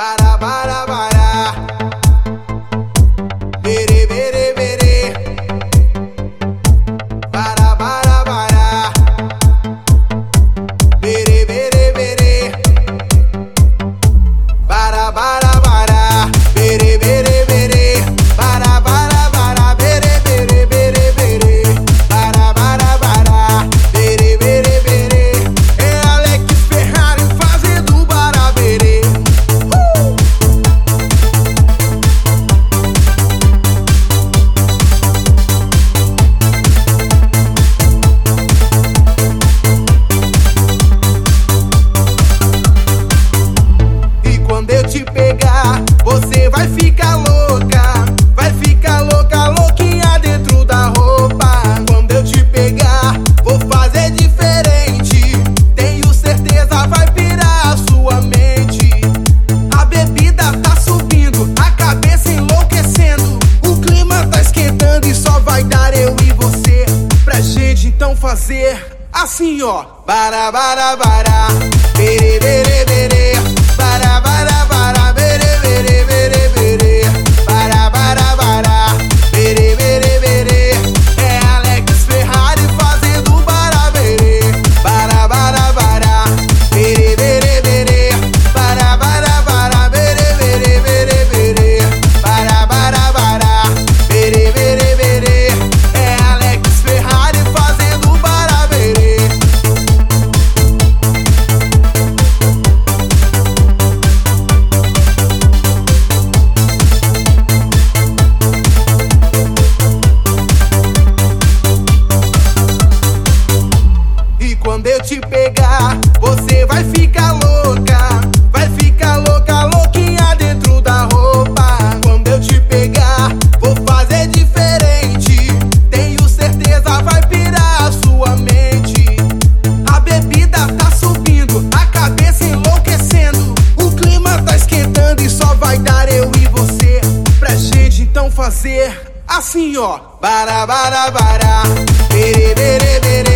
Bara, bara, vai dar eu e você. Pra gente então fazer assim, ó. Bara, bara, bara. Te pegar, você vai ficar louca. Vai ficar louca, louquinha dentro da roupa. Quando eu te pegar, vou fazer diferente. Tenho certeza, vai pirar a sua mente. A bebida tá subindo, a cabeça enlouquecendo. O clima tá esquentando e só vai dar eu e você. Pra gente então fazer assim, ó. Bara, bara, bara. Bere, bere, bere.